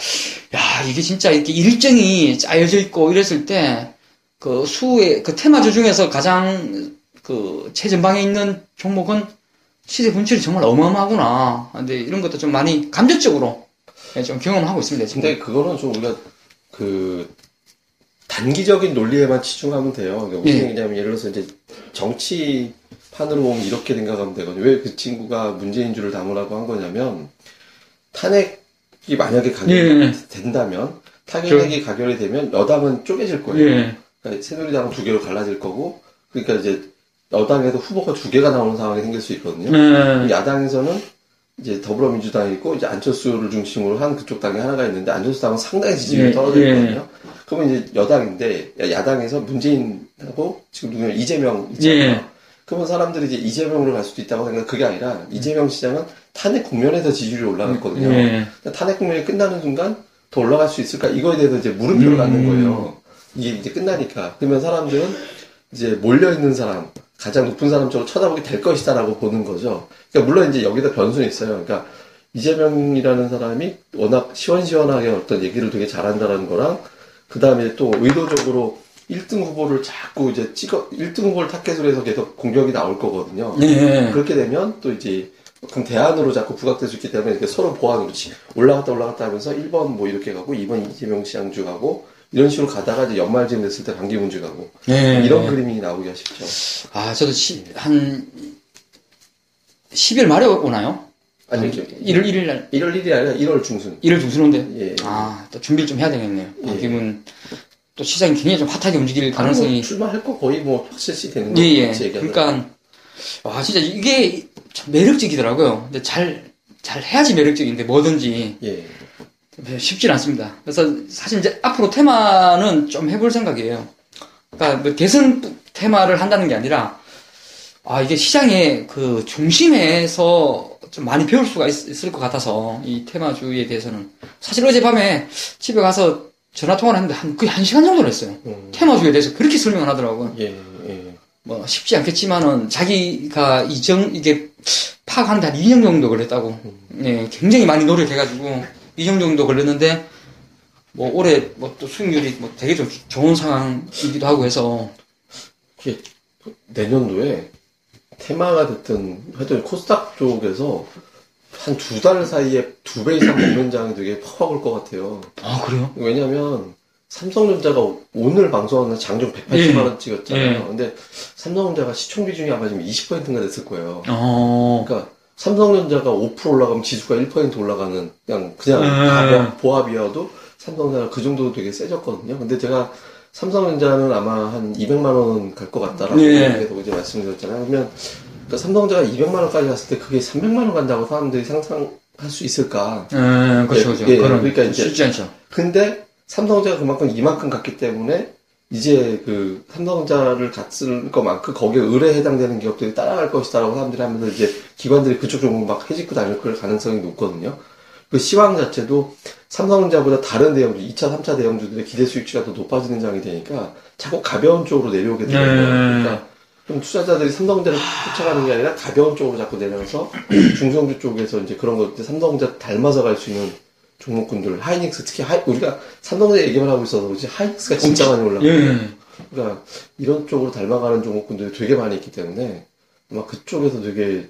Speaker 1: 야 이게 진짜 이렇게 일정이 짜여져 있고 이랬을 때 그 수의 그 테마주 중에서 가장 그 최전방에 있는 종목은 시세 분출이 정말 어마어마하구나. 근데 이런 것도 좀 많이 감정적으로 예, 좀 경험하고 있습니다. 지금.
Speaker 2: 근데 그거는 좀 우리가 그 단기적인 논리에만 치중하면 돼요. 그러니까 무슨
Speaker 1: 예.
Speaker 2: 얘기냐면 예를 들어서 이제 정치판으로 보면 이렇게 생각하면 되거든요. 왜 그 친구가 문재인주를 담으라고 한 거냐면 탄핵이 만약에 가결이
Speaker 1: 예.
Speaker 2: 된다면 탄핵이 가결이 되면 여당은 쪼개질 거예요.
Speaker 1: 예.
Speaker 2: 그러니까 새누리당은 두 개로 갈라질 거고, 그러니까 이제 여당에도 후보가 두 개가 나오는 상황이 생길 수 있거든요.
Speaker 1: 네.
Speaker 2: 야당에서는 이제 더불어민주당이 있고 이제 안철수를 중심으로 한 그쪽 당이 하나가 있는데 안철수 당은 상당히 지지율이
Speaker 1: 예,
Speaker 2: 떨어져
Speaker 1: 예.
Speaker 2: 있거든요. 그러면 이제 여당인데 야- 야당에서 문재인하고 지금 누구냐 이재명 있잖아요.
Speaker 1: 예.
Speaker 2: 그러면 사람들이 이제 이재명으로 갈 수도 있다고 생각 그게 아니라 이재명 시장은 탄핵 국면에서 지지율이 올라갔거든요.
Speaker 1: 예.
Speaker 2: 탄핵 국면이 끝나는 순간 더 올라갈 수 있을까 이거에 대해서 이제 물음표를
Speaker 1: 음.
Speaker 2: 갖는 거예요. 이게 이제 끝나니까 그러면 사람들은 이제 몰려 있는 사람 가장 높은 사람 쪽으로 쳐다보게 될 것이다라고 보는 거죠. 그러니까 물론 이제 여기다 변수는 있어요. 그러니까 이재명이라는 사람이 워낙 시원시원하게 어떤 얘기를 되게 잘한다라는 거랑 그 다음에 또 의도적으로 1등 후보를 자꾸 이제 찍어 1등 후보를 타겟으로 해서 계속 공격이 나올 거거든요.
Speaker 1: 예.
Speaker 2: 그렇게 되면 또 이제 그럼 대안으로 자꾸 부각될 수 있기 때문에 이렇게 서로 보완으로 치- 올라갔다 올라갔다 하면서 1번 뭐 이렇게 가고 2번 이재명 시장주 가고 이런 식으로 가다가 이제 연말쯤 됐을 때 반기문주 가고
Speaker 1: 예.
Speaker 2: 이런 그림이 나오기가 쉽죠.
Speaker 1: 아, 저도 시, 한 10일 말에 오나요?
Speaker 2: 아니
Speaker 1: 한 1월 1일 날
Speaker 2: 1월 1일이 아니라 1월 중순.
Speaker 1: 1월 중순인데
Speaker 2: 예.
Speaker 1: 아, 또 준비를 좀 해야 되겠네요.
Speaker 2: 예.
Speaker 1: 반기문 또 시장이 굉장히 좀 핫하게 움직일 가능성이
Speaker 2: 뭐 출마할 거 거의 뭐 확실시 되는
Speaker 1: 예,
Speaker 2: 거
Speaker 1: 예.
Speaker 2: 얘기하면.
Speaker 1: 그러니까 와 진짜 이게 참 매력적이더라고요. 근데 잘 잘 해야지 매력적인데 뭐든지
Speaker 2: 예.
Speaker 1: 쉽진 않습니다. 그래서 사실 이제 앞으로 테마는 좀 해볼 생각이에요. 그러니까 뭐 대선 테마를 한다는 게 아니라 아 이게 시장의 그 중심에서 좀 많이 배울 수가 있, 을것 같아서 이 테마주의에 대해서는 사실 어젯밤에 집에 가서 전화 통화를 했는데 한 거의 한 시간 정도를 했어요.
Speaker 2: 음.
Speaker 1: 테마주의에 대해서 그렇게 설명을 하더라고요.
Speaker 2: 예. 예.
Speaker 1: 뭐 쉽지 않겠지만은 자기가 이정 이게 파악하는데 한 2년 정도 걸렸다고. 예, 굉장히 많이 노력해가지고 2년 정도 걸렸는데 뭐 올해 뭐 또 수익률이 뭐 되게 좀 좋은 상황이기도 하고 해서
Speaker 2: 이게 내년도에 테마가 됐든 하여튼 코스닥 쪽에서 한 두 달 사이에 두 배 이상 목면장이 되게 팍팍 올것 같아요.
Speaker 1: 아 그래요?
Speaker 2: 왜냐면 삼성전자가 오늘 방송하는 장중 180만 원 찍었잖아요.
Speaker 1: 예.
Speaker 2: 근데 삼성전자가 시총 비중이 아마 지금 20%인가 됐을 거예요.
Speaker 1: 어.
Speaker 2: 그러니까 삼성전자가 5% 올라가면 지수가 1% 올라가는 그냥 그냥
Speaker 1: 음.
Speaker 2: 다 보합이어도 삼성전자가 그 정도 되게 세졌거든요. 근데 제가 삼성전자는 아마 한 200만 원은 갈것 같다라고
Speaker 1: 네.
Speaker 2: 계속 이제 말씀드렸잖아요. 그러면 그러니까 삼성전자가 200만 원까지 갔을 때 그게 300만 원 간다고 사람들이 상상할 수 있을까?
Speaker 1: 예, 그렇죠, 그렇죠.
Speaker 2: 예,
Speaker 1: 그런
Speaker 2: 그러니까 이제-
Speaker 1: 쉽지 않죠.
Speaker 2: 근데 삼성전자가 그만큼 이만큼 갔기 때문에 이제 그 삼성전자를 갔을 것만큼 거기에 의뢰에 해당되는 기업들이 따라갈 것이다라고 사람들이 하면서 이제 기관들이 그쪽 종목 막 해집고 다닐 걸 가능성이 높거든요. 그 시황 자체도 삼성전자보다 다른 대형주, 2차, 3차 대형주들의 기대 수익치가 더 높아지는 장이 되니까 자꾸 가벼운 쪽으로 내려오게 되는 거예요.
Speaker 1: 네.
Speaker 2: 그러니까 좀 투자자들이 삼성전자를 쫓아가는 게 아니라 가벼운 쪽으로 자꾸 내려서 중소형주 쪽에서 이제 그런 것들 삼성전자 닮아서 갈 수 있는 종목군들 하이닉스 특히 하이, 우리가 삼성전자 얘기만 하고 있어서 그렇지 하이닉스가 진짜 많이 올라가요.
Speaker 1: 예.
Speaker 2: 그러니까 이런 쪽으로 닮아가는 종목군들이 되게 많이 있기 때문에 아마 그쪽에서 되게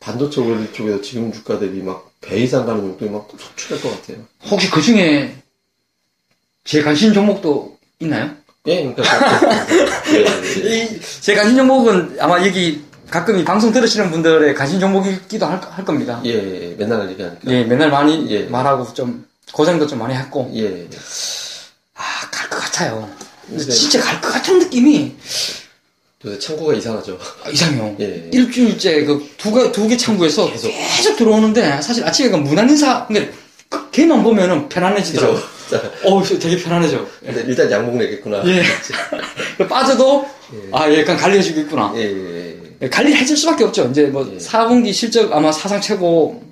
Speaker 2: 반도체 OLED 쪽에서 지금 주가 대비 막 배 이상 가는 종목들이 막 속출할 것 같아요.
Speaker 1: 혹시 그 중에 제 관심 종목도 있나요?
Speaker 2: 예, 그러니까 예, 예.
Speaker 1: 이, 제 관심 종목은 아마 여기 가끔 이 방송 들으시는 분들의 관심 종목이기도 할, 할 겁니다.
Speaker 2: 예, 예, 맨날 얘기하니까.
Speaker 1: 예, 맨날 많이
Speaker 2: 예.
Speaker 1: 말하고 좀 고생도 좀 많이 했고
Speaker 2: 예.
Speaker 1: 아 갈 것 같아요. 근데
Speaker 2: 네.
Speaker 1: 진짜 갈 것 같은 느낌이
Speaker 2: 요새 창구가 이상하죠.
Speaker 1: 아, 이상해요.
Speaker 2: 예.
Speaker 1: 일주일째 그 두개 두 개 창구에서
Speaker 2: 계속.
Speaker 1: 계속. 들어오는데 사실 아침에 그 무난 인사 근데 그 걔만 보면은 편안해지더라고. 어, 되게 편안해져.
Speaker 2: 근데 일단 양복 내겠구나.
Speaker 1: 예. 빠져도
Speaker 2: 예.
Speaker 1: 아, 약간 관리해주고 있구나.
Speaker 2: 예, 예, 예.
Speaker 1: 관리를 해줄 수밖에 없죠. 이제 뭐
Speaker 2: 예.
Speaker 1: 4분기 실적 아마 사상 최고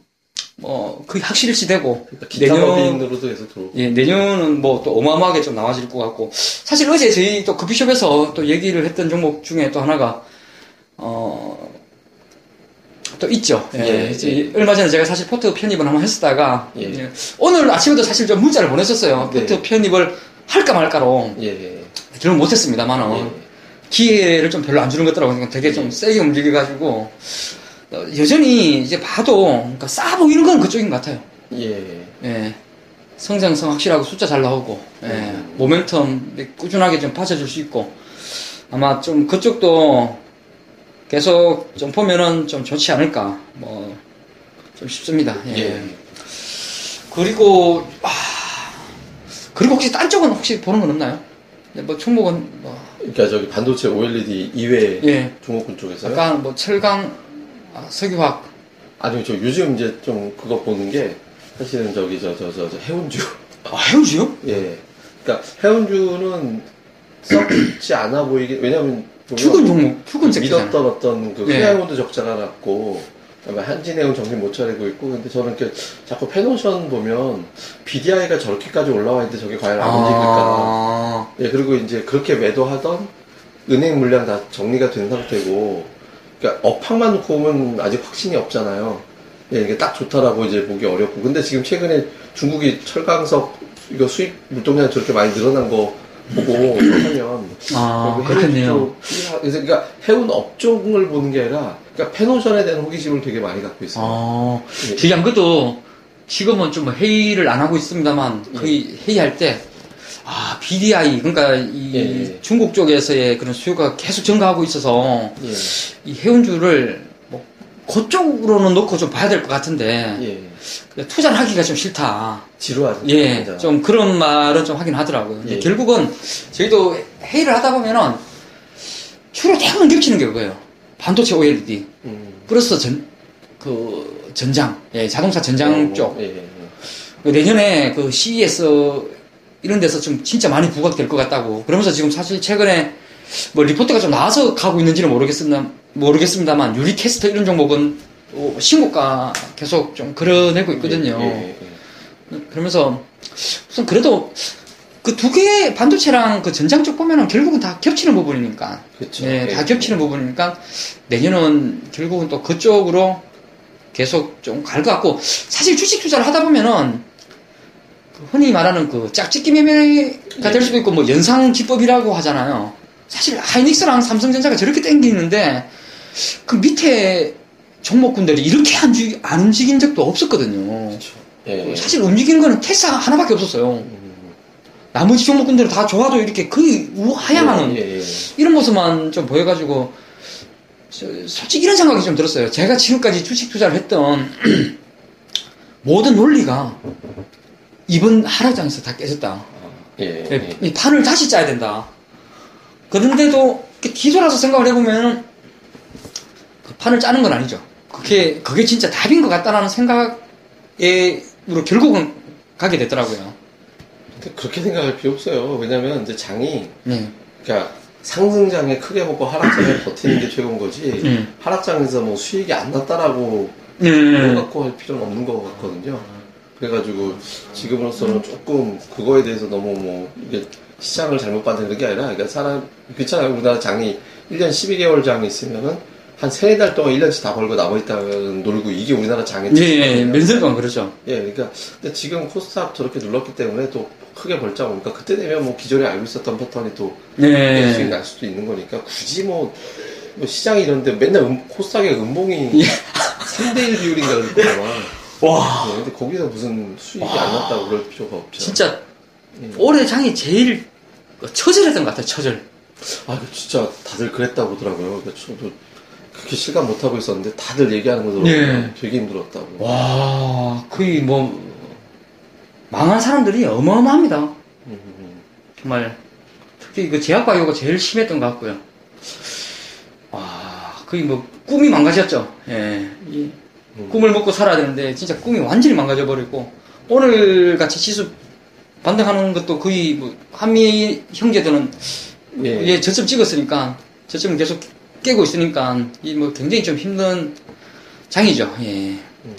Speaker 1: 뭐 거의 확실시 되고
Speaker 2: 그러니까 기타
Speaker 1: 내년
Speaker 2: 법인으로도 계속 들어오고.
Speaker 1: 예, 내년은 뭐 또 어마어마하게 좀 나와질 것 같고 사실 어제 저희 또 커피숍에서 또 얘기를 했던 종목 중에 또 하나가 어. 또 있죠. 예.
Speaker 2: 예,
Speaker 1: 이제 얼마 전에 제가 사실 포트 편입을 한번 했었다가
Speaker 2: 예.
Speaker 1: 예, 오늘 아침에도 사실 좀 문자를 보냈었어요.
Speaker 2: 네.
Speaker 1: 포트 편입을 할까 말까로
Speaker 2: 예, 예.
Speaker 1: 저는 못했습니다만은
Speaker 2: 예.
Speaker 1: 기회를 좀 별로 안 주는 것 같더라고요. 그러니까 되게 좀 세게 움직여가지고 어, 여전히 이제 봐도 그러니까 싸 보이는 건 그쪽인 것 같아요.
Speaker 2: 예.
Speaker 1: 예. 성장성 확실하고 숫자 잘 나오고 예.
Speaker 2: 음.
Speaker 1: 모멘텀 꾸준하게 좀 받쳐줄 수 있고 아마 좀 그쪽도 계속 좀 보면은 좀 좋지 않을까 뭐 좀 싶습니다. 예.
Speaker 2: 예.
Speaker 1: 그리고 아 그리고 혹시 딴 쪽은 혹시 보는 건 없나요? 근데 뭐 종목은 뭐
Speaker 2: 그러니까 저기 반도체 OLED 이외에
Speaker 1: 예,
Speaker 2: 종목군 쪽에서요?
Speaker 1: 약간 뭐 철강, 아, 석유화학.
Speaker 2: 아니 저 요즘 이제 좀 그거 보는 게 사실은 저기 저 저 저 해운주
Speaker 1: 아, 해우지요?
Speaker 2: 예 그러니까 해운주는 썩지 않아 보이게 왜냐면 보면
Speaker 1: 죽은 종목, 죽은 새끼잖아.
Speaker 2: 믿었던 어떤 그
Speaker 1: 예.
Speaker 2: 해양온도 적자가 났고 한진해운 정신 못 차리고 있고 근데 저는 이렇게 자꾸 패노션 보면 BDI가 저렇게까지 올라와 있는데 저게 과연 안 움직일까?
Speaker 1: 아,
Speaker 2: 예 그리고 이제 그렇게 매도하던 은행 물량 다 정리가 된 상태고 그러니까 업황만 놓고 보면 아직 확신이 없잖아요. 예 이게 딱 좋다라고 이제 보기 어렵고 근데 지금 최근에 중국이 철강석 이거 수입 물동량 저렇게 많이 늘어난 거 보고 하면
Speaker 1: 아, 그렇겠네요.
Speaker 2: 그래서 그러니까 해운 업종을 보는 게 아니라 그러니까 패노션에 대한 호기심을 되게 많이 갖고 있어요.
Speaker 1: 아,
Speaker 2: 예.
Speaker 1: 저기 안 그래도 지금은 좀 회의를 안 하고 있습니다만 거의 회의할 때 아, BDI 그러니까 이
Speaker 2: 예, 예.
Speaker 1: 중국 쪽에서의 그런 수요가 계속 증가하고 있어서
Speaker 2: 예,
Speaker 1: 이 해운주를 뭐 그쪽으로는 놓고 좀 봐야 될 것 같은데
Speaker 2: 예.
Speaker 1: 투자를 하기가 좀 싫다.
Speaker 2: 지루하죠.
Speaker 1: 예,
Speaker 2: 진짜.
Speaker 1: 좀 그런 말은 좀 하긴 하더라고요.
Speaker 2: 예.
Speaker 1: 결국은 저희도 회의를 하다 보면은 주로 대부분 겹치는 게 그거예요. 반도체 OLED
Speaker 2: 음.
Speaker 1: 플러스 전, 그, 전장, 예, 자동차 전장
Speaker 2: 어,
Speaker 1: 쪽.
Speaker 2: 예, 예.
Speaker 1: 그 내년에 그 CES 이런 데서 좀 진짜 많이 부각될 것 같다고. 그러면서 지금 사실 최근에 뭐 리포트가 좀 나와서 가고 있는지는 모르겠습니다, 모르겠습니다만 유리 캐스터 이런 종목은 또 신고가 계속 좀 걸어내고 있거든요.
Speaker 2: 예, 예, 예.
Speaker 1: 그러면서 우선 그래도 그 두개 반도체랑 그 전장 쪽 보면은 결국은 다 겹치는 부분이니까.
Speaker 2: 그쵸.
Speaker 1: 네, 다
Speaker 2: 예.
Speaker 1: 겹치는 부분이니까 내년은 결국은 또 그쪽으로 계속 좀 갈 것 같고 사실 주식 투자를 하다 보면은 그 흔히 말하는 그 짝짓기 매매가 될 수도 있고 뭐 연상 기법이라고 하잖아요. 사실 하이닉스랑 삼성전자가 저렇게 땡기는데 그 밑에 종목군들이 이렇게 안, 주- 안 움직인 적도 없었거든요.
Speaker 2: 그쵸. 예, 예.
Speaker 1: 사실 움직이는 거는 테스라 하나밖에 없었어요.
Speaker 2: 음.
Speaker 1: 나머지 종목군들은 다 좋아도 이렇게 거의 우하향하는
Speaker 2: 예, 예, 예.
Speaker 1: 이런 모습만 좀 보여가지고 저- 솔직히 이런 생각이 좀 들었어요. 제가 지금까지 주식 투자를 했던 모든 논리가 이번 하락장에서 다 깨졌다.
Speaker 2: 예, 예.
Speaker 1: 이 판을 다시 짜야 된다. 그런데도 뒤돌아서 생각을 해보면 그 판을 짜는 건 아니죠. 그게 그게 진짜 답인 것 같다라는 생각으로 결국은 가게 되더라고요.
Speaker 2: 근데 그렇게 생각할 필요 없어요. 왜냐면 이제 장이
Speaker 1: 네.
Speaker 2: 그러니까 상승장에 크게 먹고 하락장에 버티는 게 최고인 거지.
Speaker 1: 네.
Speaker 2: 하락장에서 뭐 수익이 안 났다라고
Speaker 1: 네.
Speaker 2: 그거 갖고 할 필요는 없는 것 같거든요. 그래가지고 지금으로서는 조금 그거에 대해서 너무 뭐 이게 시장을 잘못 받는 게 아니라 그러니까 사람 그렇잖아요. 우리나라 장이 1년 12개월 장이 있으면은 한 세네 달 동안 1년씩 다 벌고 나머지다는 놀고 이게 우리나라 장의
Speaker 1: 예, 예. 면세관 그렇죠.
Speaker 2: 예, 그러니까 근데 지금 코스닥 저렇게 눌렀기 때문에 또 크게 벌자 오니까 그때 되면 뭐 기존에 알고 있었던 패턴이 또
Speaker 1: 네.
Speaker 2: 수익 날 수도 있는 거니까 굳이 뭐, 뭐 시장이 이런데 맨날 음- 코스닥의 음봉이
Speaker 1: 예.
Speaker 2: 3대1 비율인가 그러더만
Speaker 1: 와,
Speaker 2: 네, 근데 거기서 무슨 수익이 안 났다고 그럴 필요가 없죠.
Speaker 1: 진짜
Speaker 2: 예.
Speaker 1: 올해 장이 제일 처절했던 것 같아요. 처절.
Speaker 2: 아, 그 진짜 다들 그랬다고 하더라고요. 그러니까 저도 그렇게 실감 못 하고 있었는데 다들 얘기하는 거 들어보면
Speaker 1: 예.
Speaker 2: 되게 힘들었다고.
Speaker 1: 와, 거의 뭐 망한 사람들이 어마어마합니다.
Speaker 2: 음,
Speaker 1: 정말 특히 그 제약바이오가 제일 심했던 것 같고요. 와, 거의 뭐 꿈이 망가졌죠. 예, 이
Speaker 2: 음.
Speaker 1: 꿈을 먹고 살아야 되는데 진짜 꿈이 완전히 망가져 버리고 오늘 같이 지수 반등하는 것도 거의 뭐 한미 형제들은
Speaker 2: 예.
Speaker 1: 예, 저점 찍었으니까 저점 계속 깨고 있으니까 이 뭐 굉장히 좀 힘든 장이죠. 예.
Speaker 2: 음.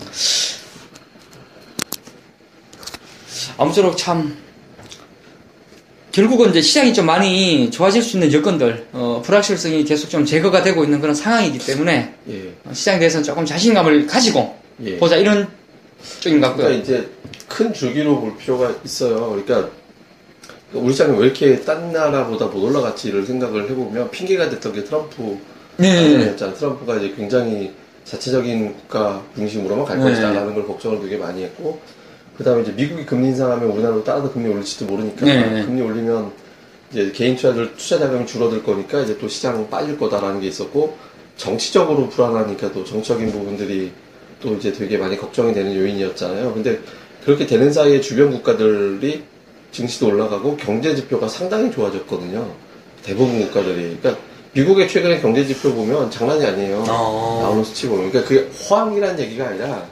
Speaker 1: 아무쪼록 참 결국은 이제 시장이 좀 많이 좋아질 수 있는 여건들, 어, 불확실성이 계속 좀 제거가 되고 있는 그런 상황이기 때문에
Speaker 2: 예.
Speaker 1: 어, 시장에 대해서는 조금 자신감을 가지고
Speaker 2: 예.
Speaker 1: 보자 이런 쪽인 것 같고요.
Speaker 2: 그러니까 이제 큰 줄기로 볼 필요가 있어요. 그러니까 우리 시장이 왜 이렇게 딴 나라보다 못 올라갔지를 생각을 해보면 핑계가 됐던 게 트럼프
Speaker 1: 네.
Speaker 2: 트럼프가 이제 굉장히 자체적인 국가 중심으로만 갈
Speaker 1: 네.
Speaker 2: 것이다라는 걸 걱정을 되게 많이 했고 그 다음에 이제 미국이 금리 인상하면 우리나라도 따라서 금리 올릴지도 모르니까
Speaker 1: 네.
Speaker 2: 금리 올리면 이제 개인 투자들 투자 자금이 줄어들 거니까 이제 또 시장 빠질 거다라는 게 있었고 정치적으로 불안하니까 또 정치적인 부분들이 또 이제 되게 많이 걱정이 되는 요인이었잖아요. 근데 그렇게 되는 사이에 주변 국가들이 증시도 올라가고 경제 지표가 상당히 좋아졌거든요. 대부분 국가들이. 그러니까 미국의 최근의 경제 지표 보면 장난이 아니에요.
Speaker 1: 어.
Speaker 2: 나오는 수치 보면. 그러니까 그게 호황이라는 얘기가 아니라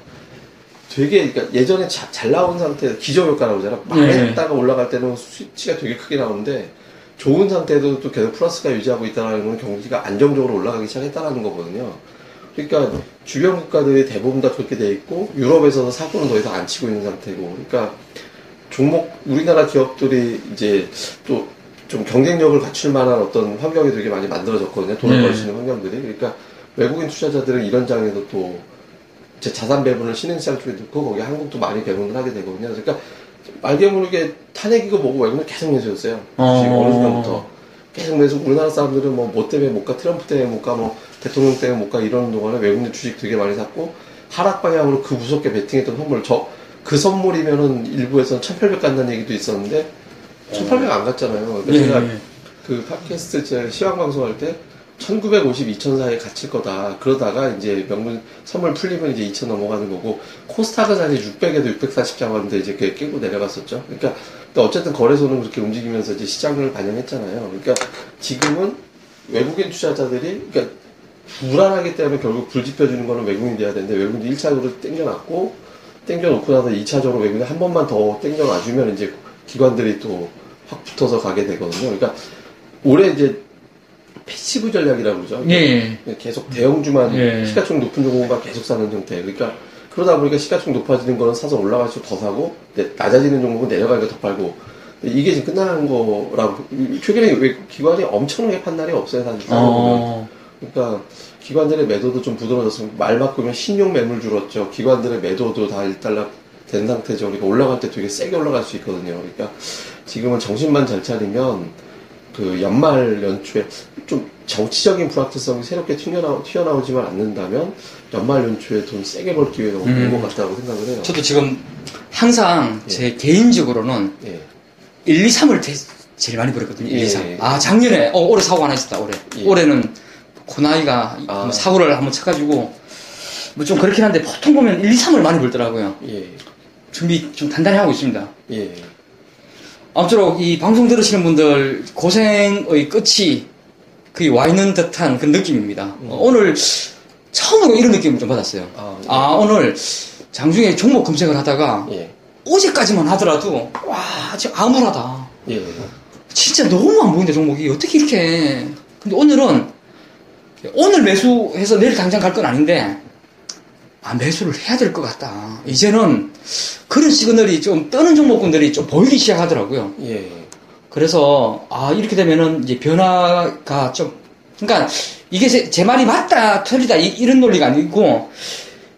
Speaker 2: 되게 그러니까 예전에 자- 잘 나온 상태 기저효과 나오잖아. 망했다가 올라갈 때는 수치가 되게 크게 나오는데 좋은 상태도 또 계속 플러스가 유지하고 있다는 건 경기가 안정적으로 올라가기 시작했다는 거거든요. 그러니까 주변 국가들이 대부분 다 그렇게 돼 있고 유럽에서는 사고는 더 이상 안 치고 있는 상태고 그러니까 종목 우리나라 기업들이 이제 또 좀 경쟁력을 갖출 만한 어떤 환경이 되게 많이 만들어졌거든요. 돈을
Speaker 1: 네.
Speaker 2: 벌수 있는 환경들이. 그러니까 외국인 투자자들은 이런 장에서 또 제 자산 배분을 신흥시장 쪽에 넣고 거기 한국도 많이 배분을 하게 되거든요. 그러니까 알게 모르게 탄핵이고 뭐고 외국은 계속 내세웠어요.
Speaker 1: 어.
Speaker 2: 지금 어느 순간부터 계속 내서 우리나라 사람들은 뭐 뭐 때문에 못 가, 트럼프 때문에 못 가, 뭐 대통령 때문에 못 가 이러는 동안에 외국인 주식 되게 많이 샀고 하락 방향으로 그 무섭게 베팅했던 선물 저 그 선물이면은 일부에서는 1800 간다는 얘기도 있었는데 1800 안 갔잖아요. 그러니까
Speaker 1: 예,
Speaker 2: 제가
Speaker 1: 예.
Speaker 2: 그 팟캐스트 제 시황 방송할 때 1950, 2000 사이에 갇힐 거다. 그러다가 이제 명분 선물 풀리면 이제 2000 넘어가는 거고 코스닥은 사실 600에도 640 잡았는데 이제 그게 깨고 내려갔었죠. 그러니까 어쨌든 거래소는 그렇게 움직이면서 이제 시장을 반영했잖아요. 그러니까 지금은 외국인 투자자들이 그러니까 불안하기 때문에 결국 불 지펴주는 거는 외국인이 돼야 되는데 외국인이 1차적으로 땡겨놨고 땡겨놓고 나서 2차적으로 외국인이 한 번만 더 땡겨놔주면 이제 기관들이 또 확 붙어서 가게 되거든요. 그러니까 올해 이제 passive 전략이라고 그러죠.
Speaker 1: 예, 예.
Speaker 2: 계속 대형주만
Speaker 1: 예.
Speaker 2: 시가총 높은 종목만 계속 사는 형태. 그러니까 그러다 보니까 시가총 높아지는 거는 사서 올라갈수록 더 사고 네, 낮아지는 종목은 내려가니까 더 팔고 이게 지금 끝나는 거라고 최근에 왜 기관이 엄청나게 판단이 없어요 사실.
Speaker 1: 어.
Speaker 2: 그러니까 기관들의 매도도 좀 부드러워졌으면 말 바꾸면 신용 매물 줄었죠. 기관들의 매도도 다 일단락 된 상태죠. 그러니까 올라갈 때 되게 세게 올라갈 수 있거든요. 그러니까 지금은 정신만 잘 차리면 그 연말 연초에 좀 정치적인 불확실성이 새롭게 튀어나오, 튀어나오지만 않는다면 연말 연초에 돈 세게 벌 기회가 없는
Speaker 1: 음.
Speaker 2: 것 같다고 생각을 해요.
Speaker 1: 저도 지금 항상 제 개인적으로는
Speaker 2: 예.
Speaker 1: 1, 2, 3을 제일 많이 버렸거든요. 1, 2, 3.
Speaker 2: 예.
Speaker 1: 아, 작년에, 어, 올해 사고 하나 있었다, 올해.
Speaker 2: 예.
Speaker 1: 올해는 고나이가
Speaker 2: 아.
Speaker 1: 한번 사고를 한번 쳐가지고, 뭐 좀 그렇긴 한데, 보통 보면 1, 2, 3을 많이 벌더라고요.
Speaker 2: 예.
Speaker 1: 준비 좀 단단히 하고 있습니다.
Speaker 2: 예.
Speaker 1: 아무쪼록 이 방송 들으시는 분들 고생의 끝이 거의 와 있는 듯한 그런 느낌입니다. 어, 오늘 처음으로 이런 느낌을 좀 받았어요.
Speaker 2: 아, 예.
Speaker 1: 아, 오늘 장중에 종목 검색을 하다가
Speaker 2: 예.
Speaker 1: 어제까지만 하더라도 와, 진짜 암울하다.
Speaker 2: 예.
Speaker 1: 진짜 너무 안 보이는데 종목이 어떻게 이렇게 근데 오늘은 오늘 매수해서 내일 당장 갈 건 아닌데 아 매수를 해야 될 것 같다 이제는 그런 시그널이 좀 뜨는 종목군들이 좀 보이기 시작하더라고요
Speaker 2: 예.
Speaker 1: 그래서 아 이렇게 되면은 이제 변화가 좀 그러니까 이게 제, 제 말이 맞다 틀리다 이, 런 논리가 아니고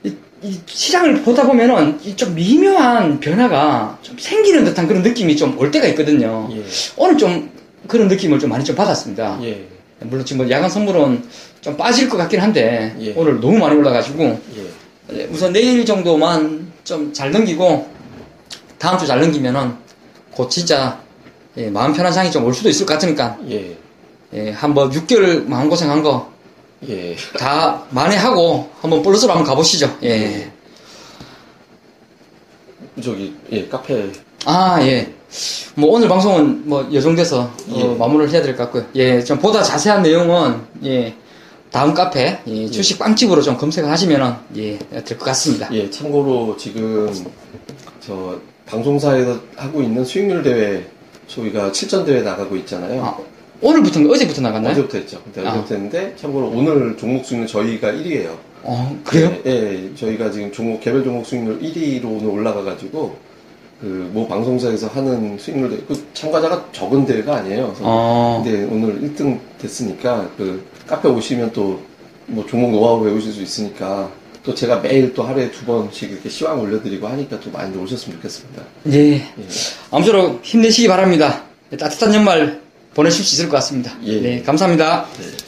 Speaker 1: 이, 이 시장을 보다 보면은 이좀 미묘한 변화가 좀 생기는 듯한 그런 느낌이 좀 올 때가 있거든요
Speaker 2: 예.
Speaker 1: 오늘 좀 그런 느낌을 좀 많이 좀 받았습니다.
Speaker 2: 예.
Speaker 1: 물론 지금 뭐 야간 선물은 좀 빠질 것 같긴 한데
Speaker 2: 예.
Speaker 1: 오늘 너무 많이 올라가지고
Speaker 2: 예.
Speaker 1: 예, 우선 내일 정도만 좀 잘 넘기고 다음 주 잘 넘기면은 곧 진짜 예, 마음 편한 상이 좀 올 수도 있을 것 같으니까
Speaker 2: 예.
Speaker 1: 예, 한번 6개월 마음고생한 거다
Speaker 2: 예.
Speaker 1: 만회하고 한번 플러스로 한번 가보시죠. 예.
Speaker 2: 예. 저기 예 카페
Speaker 1: 아, 예. 뭐 오늘 방송은 뭐 여정돼서 어,
Speaker 2: 예.
Speaker 1: 마무리를 해야 될 것 같고요. 예, 좀 보다 자세한 내용은 예, 다음 카페 예, 주식 빵집으로 좀 검색을 하시면은 예, 될 것 같습니다.
Speaker 2: 예, 참고로 지금 저 방송사에서 하고 있는 수익률 대회 저희가 7전 대회 나가고 있잖아요.
Speaker 1: 아, 오늘부터인가 어제부터 나갔나요?
Speaker 2: 어제부터 했죠. 근데
Speaker 1: 아.
Speaker 2: 어제부터 했는데 참고로 오늘 종목 수익률 저희가 1위예요.
Speaker 1: 어, 그래요?
Speaker 2: 예, 예, 저희가 지금 종목 개별 종목 수익률 1위로 오늘 올라가가지고 그뭐 방송사에서 하는 수익률 대회, 그 참가자가 적은 대회가 아니에요. 그래서
Speaker 1: 어,
Speaker 2: 근데 오늘 1등 됐으니까 그 카페 오시면 또 뭐 종목 노하우 배우실 수 있으니까 또 제가 매일 또 하루에 두 번씩 이렇게 시황 올려드리고 하니까 또 많이 오셨으면 좋겠습니다.
Speaker 1: 예.
Speaker 2: 예.
Speaker 1: 아무쪼록 힘내시기 바랍니다. 따뜻한 연말 보내실 수 있을 것 같습니다.
Speaker 2: 예.
Speaker 1: 네, 감사합니다.
Speaker 2: 네.